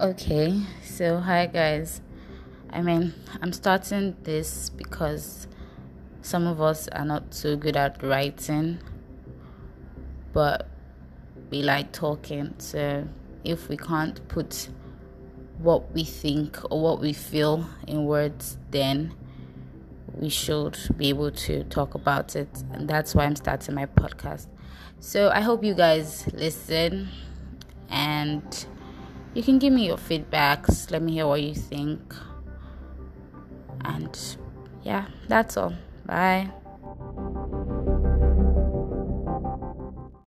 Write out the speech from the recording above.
Okay, so hi guys. I mean, I'm starting this because some of us are not so good at writing, but we like talking. So if we can't put what we think or what we feel in words, then we should be able to talk about it. And that's why I'm starting my podcast. So I hope you guys listen and you can give me your feedbacks. Let me hear what you think. And yeah, that's all. Bye.